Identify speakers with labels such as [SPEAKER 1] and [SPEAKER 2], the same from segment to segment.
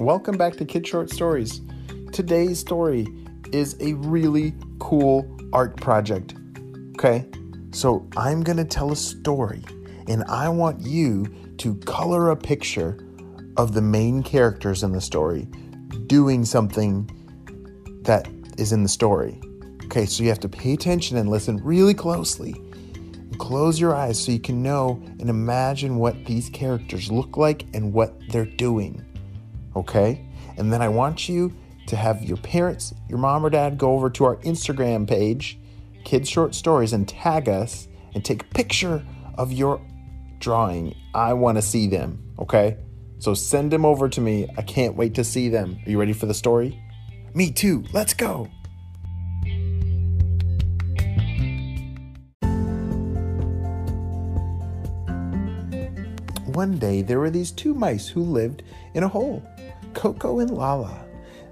[SPEAKER 1] Welcome back to Kids Short Stories. Today's story is a really cool art project. Okay, so I'm gonna tell a story, and I want you to color a picture of the main characters in the story doing something that is in the story. Okay, so you have to pay attention and listen really closely. Close your eyes so you can know and imagine what these characters look like and what they're doing. Okay? And then I want you to have your parents, your mom or dad go over to our Instagram page, Kids Short Stories, and tag us and take a picture of your drawing. I want to see them. Okay? So send them over to me. I can't wait to see them. Are you ready for the story? Me too. Let's go. One day there were these two mice who lived in a hole Coco and Lala.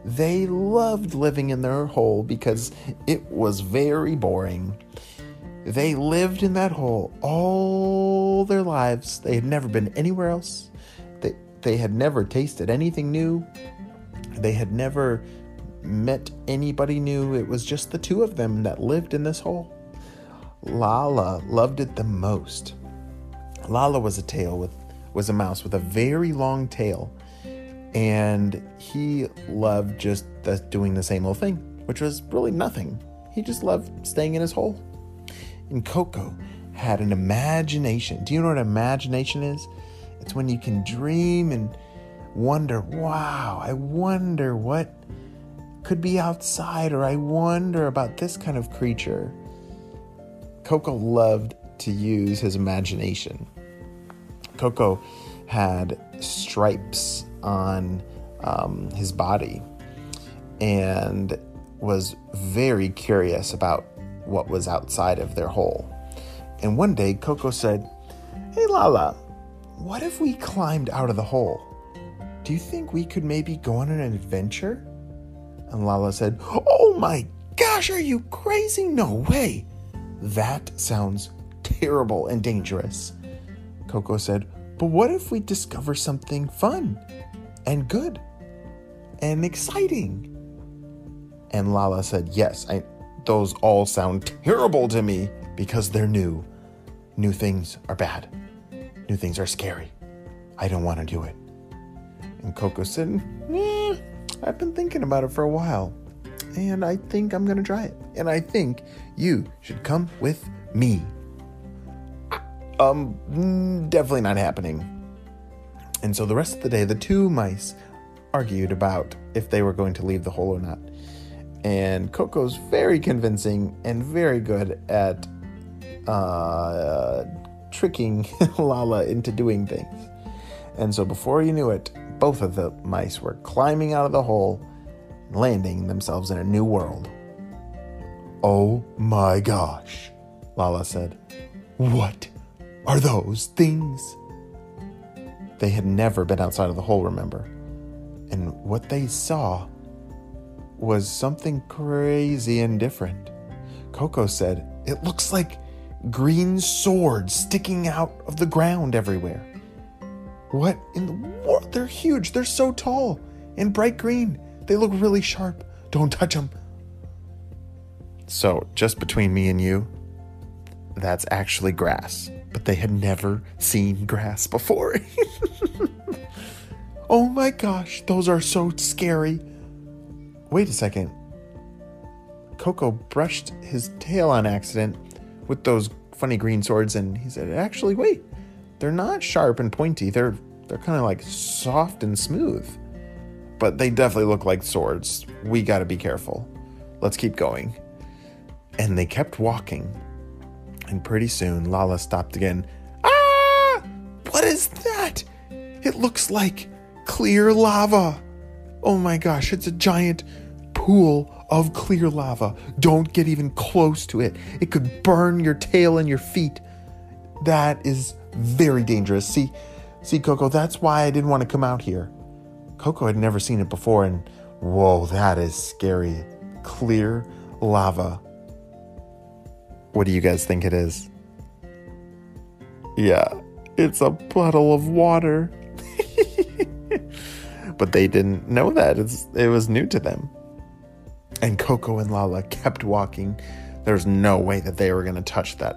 [SPEAKER 1] They loved living in their hole because it was very boring. They lived in that hole all their lives. They had never been anywhere else. They, they had never tasted anything new. They had never met anybody new. It was just the two of them that lived in this hole. Lala loved it the most. Lala was a tail with was a mouse with a very long tail, and he loved just the, doing the same old thing, which was really nothing. He just loved staying in his hole. And Coco had an imagination. Do you know what imagination is? It's when you can dream and wonder, wow, I wonder what could be outside, or I wonder about this kind of creature. Coco loved to use his imagination. Coco had stripes on um, his body and was very curious about what was outside of their hole. And one day, Coco said, Hey, Lala, what if we climbed out of the hole? Do you think we could maybe go on an adventure? And Lala said, Oh my gosh, are you crazy? No way. That sounds terrible and dangerous. Coco said, But what if we discover something fun and good and exciting? And Lala said, Yes, I, those all sound terrible to me because they're new. New things are bad, new things are scary. I don't want to do it. And Coco said, eh, I've been thinking about it for a while, and I think I'm going to try it. And I think you should come with me. Um, definitely not happening. And so the rest of the day, the two mice argued about if they were going to leave the hole or not. And Coco's very convincing and very good at uh, tricking Lala into doing things. And so before you knew it, both of the mice were climbing out of the hole, landing themselves in a new world. Oh my gosh, Lala said. What are those things? They had never been outside of the hole, remember? And what they saw was something crazy and different. Coco said, It looks like green swords sticking out of the ground everywhere. What in the world? They're huge. They're so tall and bright green. They look really sharp. Don't touch them. So, just between me and you, that's actually grass. But they had never seen grass before. oh my gosh, those are so scary. Wait a second. Coco brushed his tail on accident with those funny green swords, and he said, Actually, wait, they're not sharp and pointy. They're they're kind of like soft and smooth. But they definitely look like swords. We gotta be careful. Let's keep going. And they kept walking. And pretty soon, Lala stopped again. Ah! What is that? It looks like clear lava. Oh my gosh, it's a giant pool of clear lava. Don't get even close to it. It could burn your tail and your feet. That is very dangerous. See, see, Coco, that's why I didn't want to come out here. Coco had never seen it before, and whoa, that is scary. Clear lava. What do you guys think it is? Yeah, it's a puddle of water. but they didn't know that. It's, it was new to them. And Coco and Lala kept walking. There's no way that they were going to touch that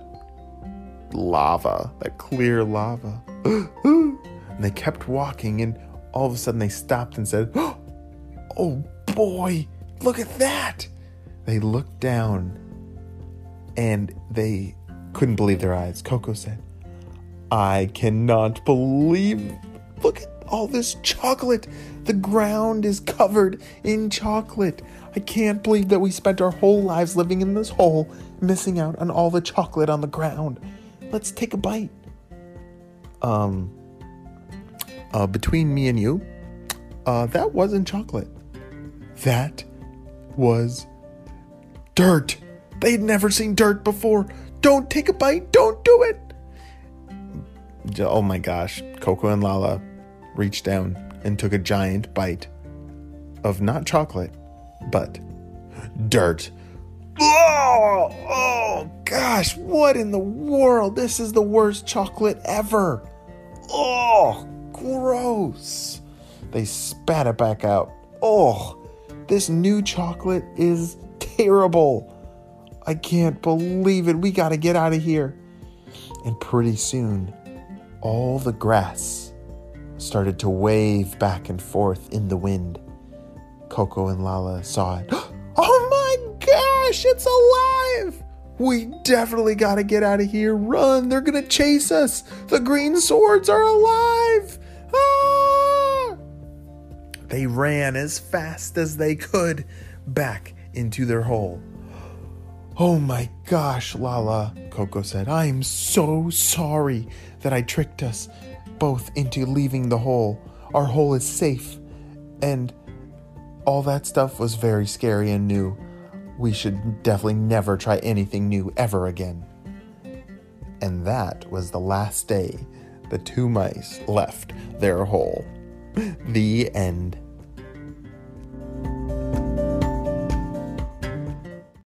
[SPEAKER 1] lava, that clear lava. and they kept walking, and all of a sudden they stopped and said, Oh boy, look at that! They looked down and they couldn't believe their eyes. Coco said, I cannot believe. Look at all this chocolate. The ground is covered in chocolate. I can't believe that we spent our whole lives living in this hole, missing out on all the chocolate on the ground. Let's take a bite. Um, uh, between me and you, uh, that wasn't chocolate. That was dirt. They'd never seen dirt before. Don't take a bite. Don't do it. Oh my gosh. Coco and Lala reached down and took a giant bite of not chocolate, but dirt. Oh, oh gosh, what in the world? This is the worst chocolate ever. Oh, gross. They spat it back out. Oh, this new chocolate is terrible. I can't believe it. We gotta get out of here. And pretty soon, all the grass started to wave back and forth in the wind. Coco and Lala saw it. Oh my gosh, it's alive! We definitely gotta get out of here. Run, they're gonna chase us. The green swords are alive. Ah! They ran as fast as they could back into their hole. Oh my gosh, Lala, Coco said. I'm so sorry that I tricked us both into leaving the hole. Our hole is safe. And all that stuff was very scary and new. We should definitely never try anything new ever again. And that was the last day the two mice left their hole. The end.